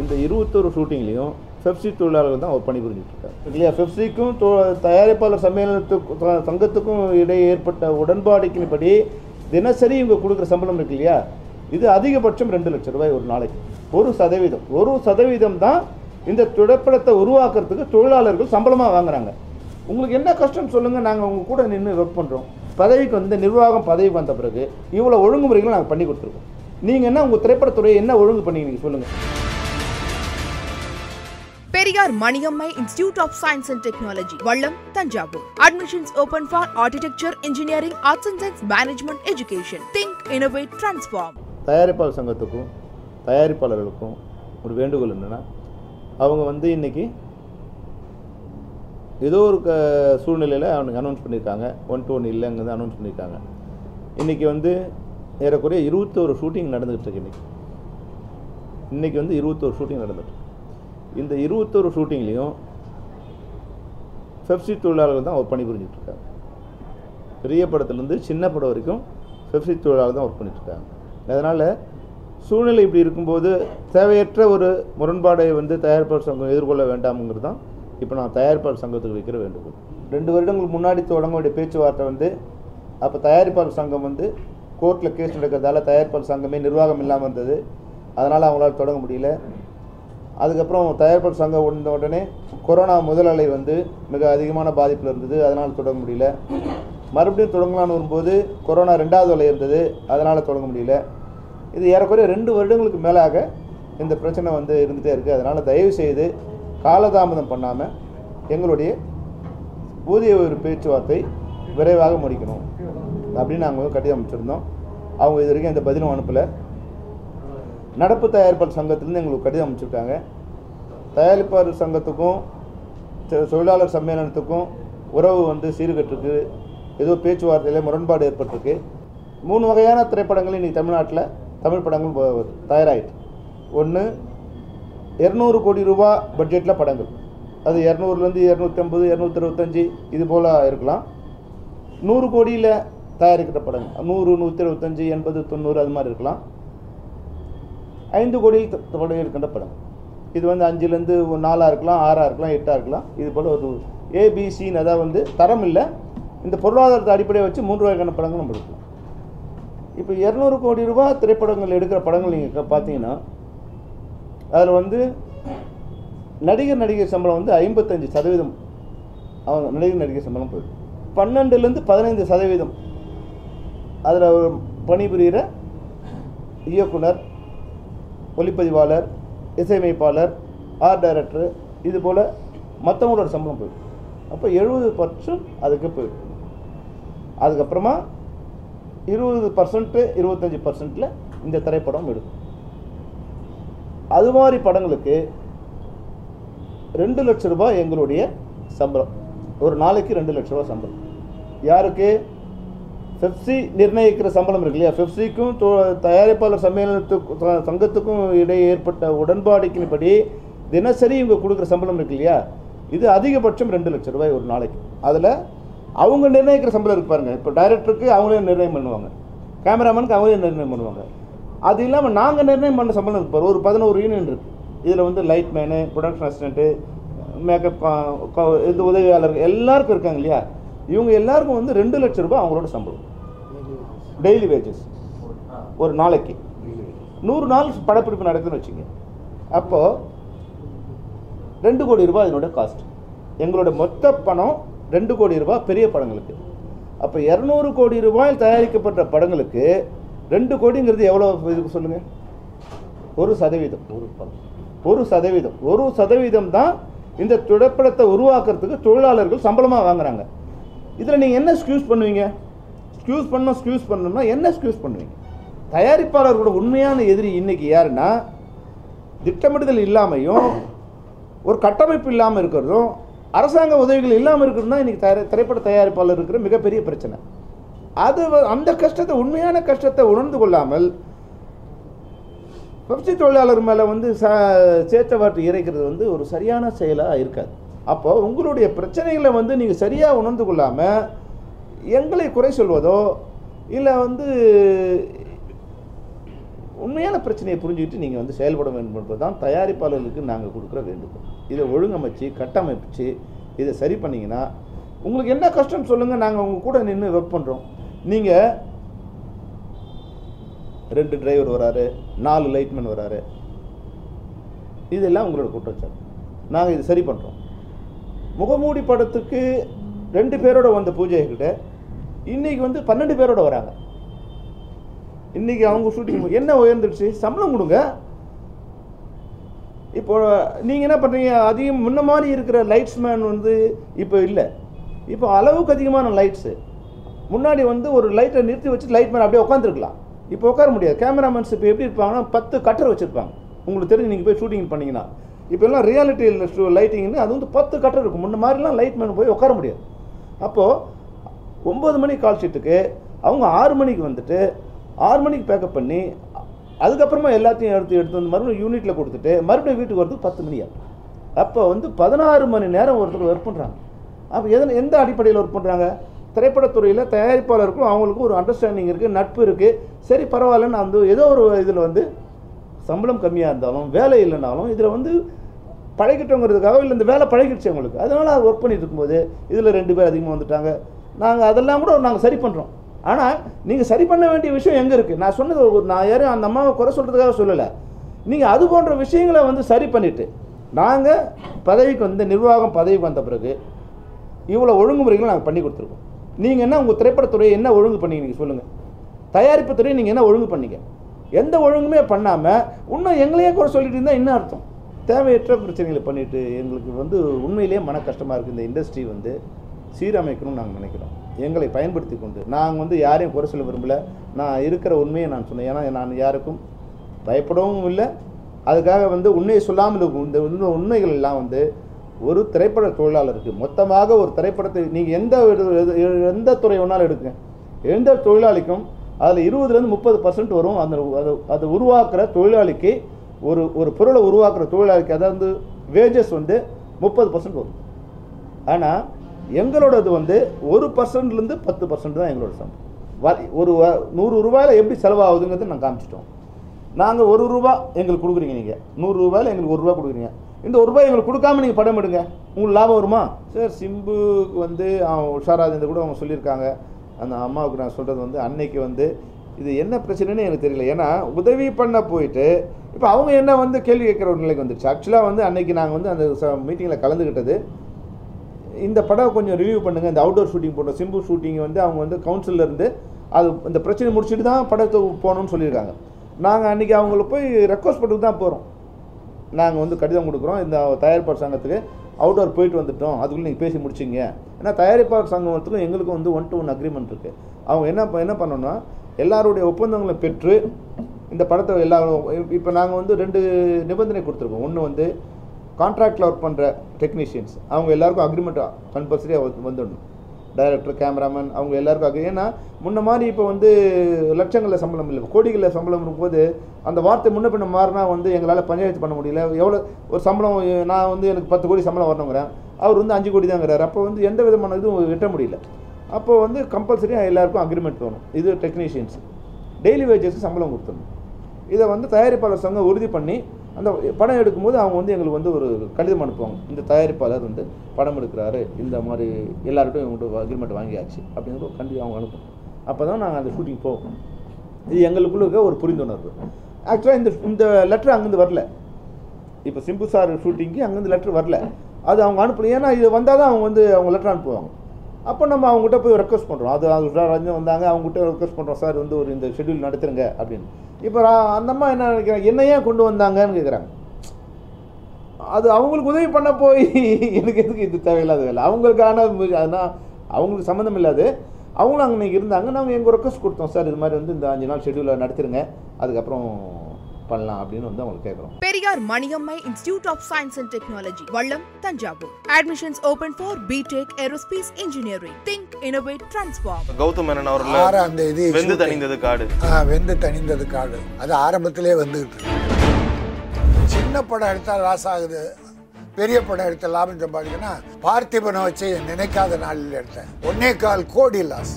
இந்த இருபத்தொரு ஷூட்டிங்லேயும் ஃபெப்சி தொழிலாளர்கள் தான் அவர் பணிபுரிஞ்சிட்டு இருக்காங்க இல்லையா ஃபெப்சிக்கும் தயாரிப்பாளர் சம்மேளனத்துக்கும் சங்கத்துக்கும் இடையே ஏற்பட்ட உடன்பாடுக்கின்படி தினசரி இவங்க கொடுக்குற சம்பளம் இருக்கு இல்லையா? இது அதிகபட்சம் ரெண்டு லட்சம் ரூபாய் ஒரு நாளைக்கு. ஒரு சதவீதம். ஒரு சதவீதம் தான் இந்த திரைப்படத்தை உருவாக்குறதுக்கு தொழிலாளர்கள் சம்பளமாக வாங்குறாங்க. உங்களுக்கு என்ன கஷ்டம் சொல்லுங்கள் நாங்கள் உங்கள் கூட நின்று ஒர்க் பண்ணுறோம் பதவிக்கு வந்து நிர்வாகம் பதவிக்கு வந்த பிறகு இவ்வளோ ஒழுங்குமுறைகளும் நாங்கள் பண்ணி கொடுத்துருக்கோம். நீங்கள் என்ன உங்கள் திரைப்படத்துறையை என்ன ஒழுங்கு பண்ணீங்க சொல்லுங்கள் Periyar Maniammai institute of science and technology Vallam Thanjavur admissions open for architecture engineering arts and science management education think innovate transform தயாரிப்பாளர் சங்கத்துக்கும் தயாரிப்பாளர்களுக்கும் ஒரு வேண்டுகோள் என்னென்னா அவங்க வந்து இன்றைக்கி ஏதோ ஒரு க சூழ்நிலையில் அவனுக்கு அனௌன்ஸ் பண்ணியிருக்காங்க. ஒன் டு ஒன் இல்லைங்கிறது அனௌன்ஸ் பண்ணியிருக்காங்க. இன்றைக்கி வந்து ஏறக்குறைய இருபத்தோரு ஷூட்டிங் நடந்துகிட்டு இருக்கு இன்றைக்கி இன்றைக்கி வந்து இருபத்தோரு ஷூட்டிங் நடந்துட்டு இந்த இருபத்தொரு ஷூட்டிங்லேயும் பெப்சி தொழிலாளர்கள் தான் ஒர்க் பண்ணி புரிஞ்சிட்ருக்காங்க. பெரிய படத்துலேருந்து சின்ன படம் வரைக்கும் பெப்சி தொழிலாளர் தான் ஒர்க் பண்ணிட்டுருக்காங்க அதனால் சூழ்நிலை இப்படி இருக்கும்போது தேவையற்ற ஒரு முரண்பாடை வந்து தயாரிப்பாளர் சங்கம் எதிர்கொள்ள வேண்டாம்ங்கிறது தான் இப்போ நான் தயாரிப்பாளர் சங்கத்துக்கு வைக்கிற வேண்டுகோள். ரெண்டு வருடங்களுக்கு முன்னாடி தொடங்க வேண்டிய பேச்சுவார்த்தை வந்து அப்போ தயாரிப்பாளர் சங்கம் வந்து கோர்ட்டில் கேஸ் நடக்கிறதால தயாரிப்பாளர் சங்கமே நிர்வாகம் இல்லாமல் இருந்தது. அதனால் அவங்களால் தொடங்க முடியல. அதுக்கப்புறம் தயாரிப்பாளர் சங்கம் வந்த உடனே கொரோனா முதல் அலை வந்து மிக அதிகமான பாதிப்பில் இருந்தது. அதனால் தொடங்க முடியல. மறுபடியும் தொடங்கலான்னு வரும்போது கொரோனா ரெண்டாவது அலை இருந்தது. அதனால் தொடங்க முடியல. இது ஏறக்குறைய ரெண்டு வருடங்களுக்கு மேலாக இந்த பிரச்சனை வந்து இருந்துகிட்டே இருக்குது அதனால் தயவு செய்து காலதாமதம் பண்ணாமல் எங்களுடைய ஊதிய ஒரு பேச்சுவார்த்தை விரைவாக முடிக்கணும். அப்படின்னு நாங்கள் வந்து கடிதம் அமைச்சிருந்தோம் அவங்க இது வரைக்கும் எந்த பதிலும் அனுப்பலை. நடப்பு தயாரிப்பாளர் சங்கத்திலேருந்து எங்களுக்கு கடிதம் அமைச்சிருக்காங்க தயாரிப்பாளர் சங்கத்துக்கும் தொழிலாளர் சம்மேளனத்துக்கும் உறவு வந்து சீர்கெட்டிருக்கு. ஏதோ பேச்சுவார்த்தையில் முரண்பாடு ஏற்பட்டிருக்கு. மூணு வகையான திரைப்படங்கள் இன்றைக்கி தமிழ்நாட்டில் தமிழ் படங்கள் தயாராகிட்டு ஒன்று இரநூறு கோடி ரூபா பட்ஜெட்டில் படங்கள். அது இரநூறுலேருந்து இரநூத்தம்பது இரநூத்தி இருபத்தஞ்சி இது போல் இருக்கலாம். நூறு கோடியில் தயாரிக்கிற படங்கள். நூறு நூற்றி இருபத்தஞ்சி எண்பது தொண்ணூறு அது மாதிரி இருக்கலாம். ஐந்து கோடியில் த- இருக்கின்ற படம் இது வந்து அஞ்சுலேருந்து ஒரு நாலாக இருக்கலாம் ஆறாக இருக்கலாம் எட்டாக இருக்கலாம். இது போல் ஒரு ஏபிசின்னு அதாவது வந்து தரம் இல்லை. இந்த பொருளாதாரத்தை அடிப்படையை வச்சு மூன்று வகையான படங்கள் நம்ம எடுக்கலாம். இப்போ இரநூறு கோடி ரூபா திரைப்படங்கள் எடுக்கிற படங்கள் நீங்கள் பார்த்தீங்கன்னா அதில் வந்து நடிகர் நடிகர் சம்பளம் வந்து ஐம்பத்தஞ்சு சதவீதம். அவங்க நடிகர் நடிகர் சம்பளம் போயிடும். பன்னெண்டுலேருந்து பதினைந்து சதவீதம். அதில் பணிபுரிகிற இயக்குனர் ஒளிப்பதிவாளர் இசையமைப்பாளர் ஆர்ட் டைரக்டர் இது போல் மற்றவங்களோட சம்பளம் போயிடும். அப்போ எழுபது பர்சன்ட் அதுக்கு போயிடும். அதுக்கப்புறமா இருபது பர்சன்ட்டு இருபத்தஞ்சி பர்சன்ட்டில் இந்த திரைப்படம் எடுக்கும் அது மாதிரி படங்களுக்கு ரெண்டு லட்ச ரூபாய் எங்களுடைய சம்பளம். ஒரு நாளைக்கு ரெண்டு லட்ச ரூபாய் சம்பளம். யாருக்கு? பெப்சி நிர்ணயிக்கிற சம்பளம் இருக்கு இல்லையா? பெப்சிக்கும் தயாரிப்பாளர் சம்மேளனத்துக்கும் சங்கத்துக்கும் இடையே ஏற்பட்ட உடன்பாடுக்கின்படி தினசரி இவங்க கொடுக்குற சம்பளம் இருக்கு இல்லையா? இது அதிகபட்சம் ரெண்டு லட்சம் ரூபாய் ஒரு நாளைக்கு. அதில் அவங்க நிர்ணயிக்கிற சம்பளம் இருக்கு பாருங்கள் இப்போ டைரக்டருக்கு அவங்களே நிர்ணயம் பண்ணுவாங்க. கேமராமேனுக்கு அவங்களே நிர்ணயம் பண்ணுவாங்க. அது இல்லாமல் நாங்கள் நிர்ணயம் பண்ண சம்பளம் இருப்பார் ஒரு பதினோரு யூனியன் இருக்குது இதில் வந்து light menu production assistant makeup இது உதவியாளர்கள் எல்லாருக்கும் இருக்காங்க இல்லையா? இவங்க எல்லாருக்கும் வந்து ரெண்டு லட்ச ரூபாய் அவங்களோட சம்பளம். டெய்லி வேஜஸ் ஒரு நாளைக்கு. நூறு நாள் படப்பிடிப்பு நடக்குதுன்னு வச்சுங்க. அப்போது ரெண்டு கோடி ரூபாய் இதனோட காஸ்ட் எங்களோட மொத்த பணம் ரெண்டு கோடி ரூபாய் பெரிய படங்களுக்கு. அப்போ இரநூறு கோடி ரூபாயில் தயாரிக்கப்பட்ட படங்களுக்கு ரெண்டு கோடிங்கிறது எவ்வளோ இது சொல்லுங்கள் ஒரு சதவீதம். ஒரு ஒரு சதவீதம். ஒரு சதவீதம் தான் இந்த திரைப்படத்தை உருவாக்குறதுக்கு தொழிலாளர்கள் சம்பளமாக வாங்குறாங்க. இதில் நீங்கள் என்ன ஸ்கியூஸ் பண்ணுவீங்க? ஸ்க்யூஸ் பண்ணணும் ஸ்க்யூஸ் பண்ணோம்னா என்ன ஸ்க்யூஸ் பண்ணுவீங்க? தயாரிப்பாளர்களோட உண்மையான எதிரி இன்றைக்கி யாருன்னா திட்டமிடுதல் இல்லாமையும் ஒரு கட்டமைப்பு இல்லாமல் இருக்கிறதும் அரசாங்க உதவிகள் இல்லாமல் இருக்கிறது தான் இன்றைக்கி தயாரி திரைப்பட தயாரிப்பாளர் இருக்கிற மிகப்பெரிய பிரச்சனை. அது அந்த கஷ்டத்தை உண்மையான கஷ்டத்தை உணர்ந்து கொள்ளாமல் பெப்சி தொழிலாளர் மேலே வந்து ச சேத்தவாட்டு இறைக்கிறது வந்து ஒரு சரியான செயலாக இருக்காது. அப்போது உங்களுடைய பிரச்சனைகளை வந்து நீங்கள் சரியாக உணர்ந்து கொள்ளாமல் எங்களை குறை சொல்வதோ இல்லை வந்து உண்மையான பிரச்சனையை புரிஞ்சுக்கிட்டு நீங்கள் வந்து செயல்பட வேண்டும் என்பது தான் தயாரிப்பாளர்களுக்கு நாங்கள் கொடுக்குற வேண்டுகோள். இதை ஒழுங்கமைச்சு கட்டமைச்சு இதை சரி பண்ணிங்கன்னா உங்களுக்கு என்ன கஷ்டம் சொல்லுங்கள் நாங்கள் உங்கள் கூட நின்று ஒர்க் பண்ணுறோம் நீங்கள் ரெண்டு டிரைவர் வராரு நாலு லைட்மேன் வராரு. இதெல்லாம் உங்களோட குற்றச்சாட்டு. நாங்கள் இது சரி பண்ணுறோம் முகமூடி படத்துக்கு ரெண்டு பேரோட வந்த பூஜை இன்றைக்கி இன்னைக்கு வந்து பன்னெண்டு பேரோட வராங்க. இன்னைக்கு அவங்க ஷூட்டிங் என்ன உயர்ந்துடுச்சு? சம்பளம் கொடுங்க. இப்போ நீங்கள் என்ன பண்ணுறீங்க அதிகம் முன்ன மாதிரி இருக்கிற லைட்ஸ் மேன் வந்து இப்போ இல்லை. இப்போ அளவுக்கு அதிகமான லைட்ஸு முன்னாடி வந்து ஒரு லைட்டை நிறுத்தி வச்சு லைட் மேன் அப்படியே உட்காந்துருக்கலாம் இப்போ உட்கார முடியாது. கேமராமேன்ஸ் இப்போ எப்படி இருப்பாங்கன்னா பத்து கட்டர் வச்சுருப்பாங்க. உங்களுக்கு தெரிஞ்சு நீங்கள் போய் ஷூட்டிங் பண்ணீங்கன்னா. இப்போ எல்லாம் ரியாலிட்டி லைட்டிங்னு அது வந்து பத்து கட்டர் இருக்கும். முன்ன மாதிரிலாம் லைட் மேன் போய் உட்கார முடியாது. அப்போது ஒம்பது மணி கால் ஷீட்டுக்கு அவங்க ஆறு மணிக்கு வந்துட்டு ஆறு மணிக்கு பேக்கப் பண்ணி அதுக்கப்புறமா எல்லாத்தையும் எடுத்து எடுத்து வந்து மறுபடியும் யூனிட்டில் கொடுத்துட்டு மறுபடியும் வீட்டுக்கு வரதுக்கு பத்து மணி ஆகும். அப்போ வந்து பதினாறு மணி நேரம் ஒருத்தர் ஒர்க் பண்ணுறாங்க அப்போ எதன் எந்த அடிப்படையில் ஒர்க் பண்ணுறாங்க திரைப்படத்துறையில் தயாரிப்பாளருக்கும் அவங்களுக்கும் ஒரு அண்டர்ஸ்டாண்டிங் இருக்குது நட்பு இருக்குது சரி பரவாயில்லன்னு அந்த ஏதோ ஒரு இதில் வந்து சம்பளம் கம்மியாக இருந்தாலும் வேலை இல்லைனாலும் இதில் வந்து பழகிட்டோங்கிறதுக்காக இல்லை இந்த வேலை பழகிடுச்சு அவங்களுக்கு. அதனால் அது ஒர்க் பண்ணிட்டு இருக்கும்போது இதில் ரெண்டு பேர் அதிகமாக வந்துட்டாங்க. நாங்கள் அதெல்லாம் கூட நாங்கள் சரி பண்ணுறோம் ஆனால் நீங்கள் சரி பண்ண வேண்டிய விஷயம் எங்கே இருக்குது நான் சொன்னது ஒரு- நான் யாரும் அந்த அம்மாவை குறை சொல்கிறதுக்காக சொல்லலை. நீங்கள் அது போன்ற விஷயங்களை வந்து சரி பண்ணிவிட்டு நாங்கள் பதவிக்கு வந்து நிர்வாகம் பதவிக்கு வந்த பிறகு இவ்வளோ ஒழுங்குமுறைகளை நாங்கள் பண்ணி கொடுத்துருக்கோம். நீங்கள் என்ன உங்கள் திரைப்படத்துறையை என்ன ஒழுங்கு பண்ணீங்க? நீங்கள் சொல்லுங்கள் தயாரிப்பு துறையை நீங்கள் என்ன ஒழுங்கு பண்ணீங்க? எந்த ஒழுங்குமே பண்ணாமல் இன்னும் எங்களையே கூட சொல்லிட்டு இருந்தால் என்ன அர்த்தம்? தேவையற்ற பிரச்சனைகளை பண்ணிவிட்டு எங்களுக்கு வந்து உண்மையிலேயே மன கஷ்டமாக இருக்குது இந்த இண்டஸ்ட்ரி வந்து சீரமைக்கணும்னு நாங்கள் நினைக்கிறோம். எங்களை பயன்படுத்தி கொண்டு. நாங்கள் வந்து யாரையும் குறை சொல்ல விரும்பல. நான் இருக்கிற உண்மையை நான் சொன்னேன். ஏன்னா நான் யாருக்கும் பயப்படவும் இல்லை. அதுக்காக வந்து உண்மையை சொல்லாமல் இருக்கும் இந்த இந்த உண்மைகள் எல்லாம் வந்து ஒரு திரைப்பட தொழிலாளருக்கு மொத்தமாக ஒரு திரைப்படத்தை நீங்கள் எந்த ஒரு- எந்த துறை வேணாலும் எடுக்குங்க எந்த தொழிலாளிக்கும் அதில் இருபதுலேருந்து முப்பது பர்சன்ட் வரும். அந்த அது அதை உருவாக்குற தொழிலாளிக்கு ஒரு ஒரு பொருளை உருவாக்குற தொழிலாளிக்கு அதாவது வேஜஸ் வந்து முப்பது பர்சன்ட் வரும். ஆனால் எங்களோடது வந்து ஒரு பர்சன்ட்லேருந்து பத்து பர்சன்ட் தான் எங்களோட சம்பளம். ஒரு நூறு ரூபாயில் எப்படி செலவாகுதுங்கிறது நாங்கள் காமிச்சிட்டோம். நாங்கள் ஒரு ரூபா எங்களுக்கு கொடுக்குறீங்க நீங்கள் நூறு ரூபாயில் எங்களுக்கு ஒரு ரூபா கொடுக்குறீங்க. இந்த ஒரு ரூபாய் எங்களுக்கு கொடுக்காம நீங்கள் படம் எடுங்க. உங்களுக்கு லாபம் வருமா? சார் சிம்புக்கு வந்து அவன் உஷாராஜந்த கூட அவங்க சொல்லியிருக்காங்க. அந்த அம்மாவுக்கு நான் சொல்கிறது வந்து அன்னைக்கு வந்து இது என்ன பிரச்சனைன்னு எனக்கு தெரியல. ஏன்னா உதவி பண்ண போயிட்டு இப்போ அவங்க என்ன வந்து கேள்வி கேட்குற ஒரு நிலைக்கு வந்துருச்சு. ஆக்சுவலாக வந்து அன்னைக்கு நாங்கள் வந்து அந்த மீட்டிங்கில் கலந்துக்கிட்டது இந்த படம் கொஞ்சம் ரிவ்யூ பண்ணுங்கள் இந்த அவுட்டோர் ஷூட்டிங் போட்டோம் சிம்பு ஷூட்டிங் வந்து அவங்க வந்து கவுன்சிலில் இருந்து அது இந்த பிரச்சனை முடிச்சுட்டு தான் படத்தை போகணும்னு சொல்லியிருக்காங்க. நாங்கள் அன்றைக்கி அவங்கள போய் ரெக்வஸ்ட் பண்ணிட்டு தான் போகிறோம் நாங்கள் வந்து கடிதம் கொடுக்குறோம். இந்த தயாரிப்பாளர் சங்கத்துக்கு அவுட்டோர் போயிட்டு வந்துட்டோம். அதுக்குள்ளே நீங்கள் பேசி முடிச்சிங்க. ஏன்னா தயாரிப்பாளர் சங்கத்துக்கும் எங்களுக்கும் வந்து ஒன் டு ஒன் அக்ரிமெண்ட் இருக்குது அவங்க என்ன ப- என்ன பண்ணோம்னா எல்லாருடைய ஒப்பந்தங்களை பெற்று இந்த படத்தை எல்லாரும் இப்போ நாங்கள் வந்து ரெண்டு நிபந்தனை கொடுத்துருக்கோம். ஒன்று வந்து கான்ட்ராக்டில் ஒர்க் பண்ணுற டெக்னீஷியன்ஸ் அவங்க எல்லாருக்கும் அக்ரிமெண்ட் கம்பல்சரியாக வந்துடணும். டைரக்டர் கேமராமேன் அவங்க எல்லாருக்கும் agree- ஏன்னா முன்ன மாதிரி இப்போ வந்து லட்சங்களில் சம்பளம் இல்லை. கோடிகளில் சம்பளம் இருக்கும்போது அந்த வார்த்தை முன்ன பின்ன மாறினா வந்து எங்களால் பஞ்சாயத்து பண்ண முடியல. எவ்வளோ ஒரு சம்பளம் நான் வந்து எனக்கு பத்து கோடி சம்பளம் வரணுங்கிறேன். அவர் வந்து அஞ்சு கோடி தாங்கிறார். அப்போ வந்து எந்த விதமான இதுவும் வெட்ட முடியல. அப்போ வந்து கம்பல்சரியாக எல்லாருக்கும் அக்ரிமெண்ட் வேணும். இது டெக்னீஷியன்ஸ் டெய்லி வேஜஸ்க்கு சம்பளம் கொடுத்துடணும். இதை வந்து தயாரிப்பாளர் சங்கம் உறுதி பண்ணி அந்த படம் எடுக்கும்போது அவங்க வந்து எங்களுக்கு வந்து ஒரு கடிதம் அனுப்புவாங்க. இந்த தயாரிப்பாளர் வந்து படம் எடுக்கிறாரு இந்த மாதிரி எல்லார்கிட்டும் இவங்கள்ட்ட அக்ரிமெண்ட் வாங்கியாச்சு அப்படிங்கிற கண்டிப்பாக அவங்க அனுப்பும் அப்போ தான் நாங்கள் அந்த ஷூட்டிங் போவோம். இது எங்களுக்குள்ள இருக்க ஒரு புரிந்துணர்வு. ஆக்சுவலாக இந்த இந்த லெட்ரு அங்கேருந்து வரல. இப்போ சிம்பு சார் ஷூட்டிங்க்கு அங்கேருந்து லெட்ரு வரல. அது அவங்க அனுப்பல. ஏன்னா இது வந்தால் தான் அவங்க வந்து அவங்க லெட்டர் அனுப்புவாங்க. அப்போ நம்ம அவங்ககிட்ட போய் ரெக்வஸ்ட் பண்ணுறோம் அது அது ரஞ்சன் வந்தாங்க. அவங்ககிட்ட ரெக்வஸ்ட் பண்ணுறோம் சார் வந்து ஒரு இந்த ஷெட்யூல் நடத்துருங்க அப்படின்னு. இப்போ அந்தம்மா அந்த அம்மா என்ன நினைக்கிறாங்க? என்ன ஏன் கொண்டு வந்தாங்கன்னு கேட்குறாங்க அது அவங்களுக்கு உதவி பண்ண போய் எனக்கு எதுக்கு இது தேவையில்லாத வேலை? அவங்களுக்கான அதனால் அவங்களுக்கு சம்மந்தம் இல்லாது. அவங்களும் அங்கே இருந்தாங்க. நாங்கள் எங்கள் ரெக்வஸ்ட் கொடுத்தோம். சார் இது மாதிரி வந்து இந்த அஞ்சு நாள் ஷெட்யூலை நடத்திடுங்க அதுக்கப்புறம் பண்ணலாம் அப்படின்னு வந்து அவங்களுக்கு கேட்குறோம் Periyar Maniammai Institute of Science and Technology, Vallam, Tanjavur. Admissions open for BTech Aerospace Engineering. Think, Innovate, Transform. Gautham Menon அவர்கள் ஆறாம் தேதி வெந்து. தணிந்தது காடு வெந்து தணிந்தது காடு அது ஆரம்பத்திலே வந்துகிட்டு இருக்கு சின்ன படம் எடுத்தா லாஸ் ஆகுது பெரிய படம் எடுத்த லாபம் சம்பாதிக்கணும் பார்த்திபனை வச்சு நினைக்காத நாளில் எடுத்தேன் ஒன்னே கால் கோடி லாஸ்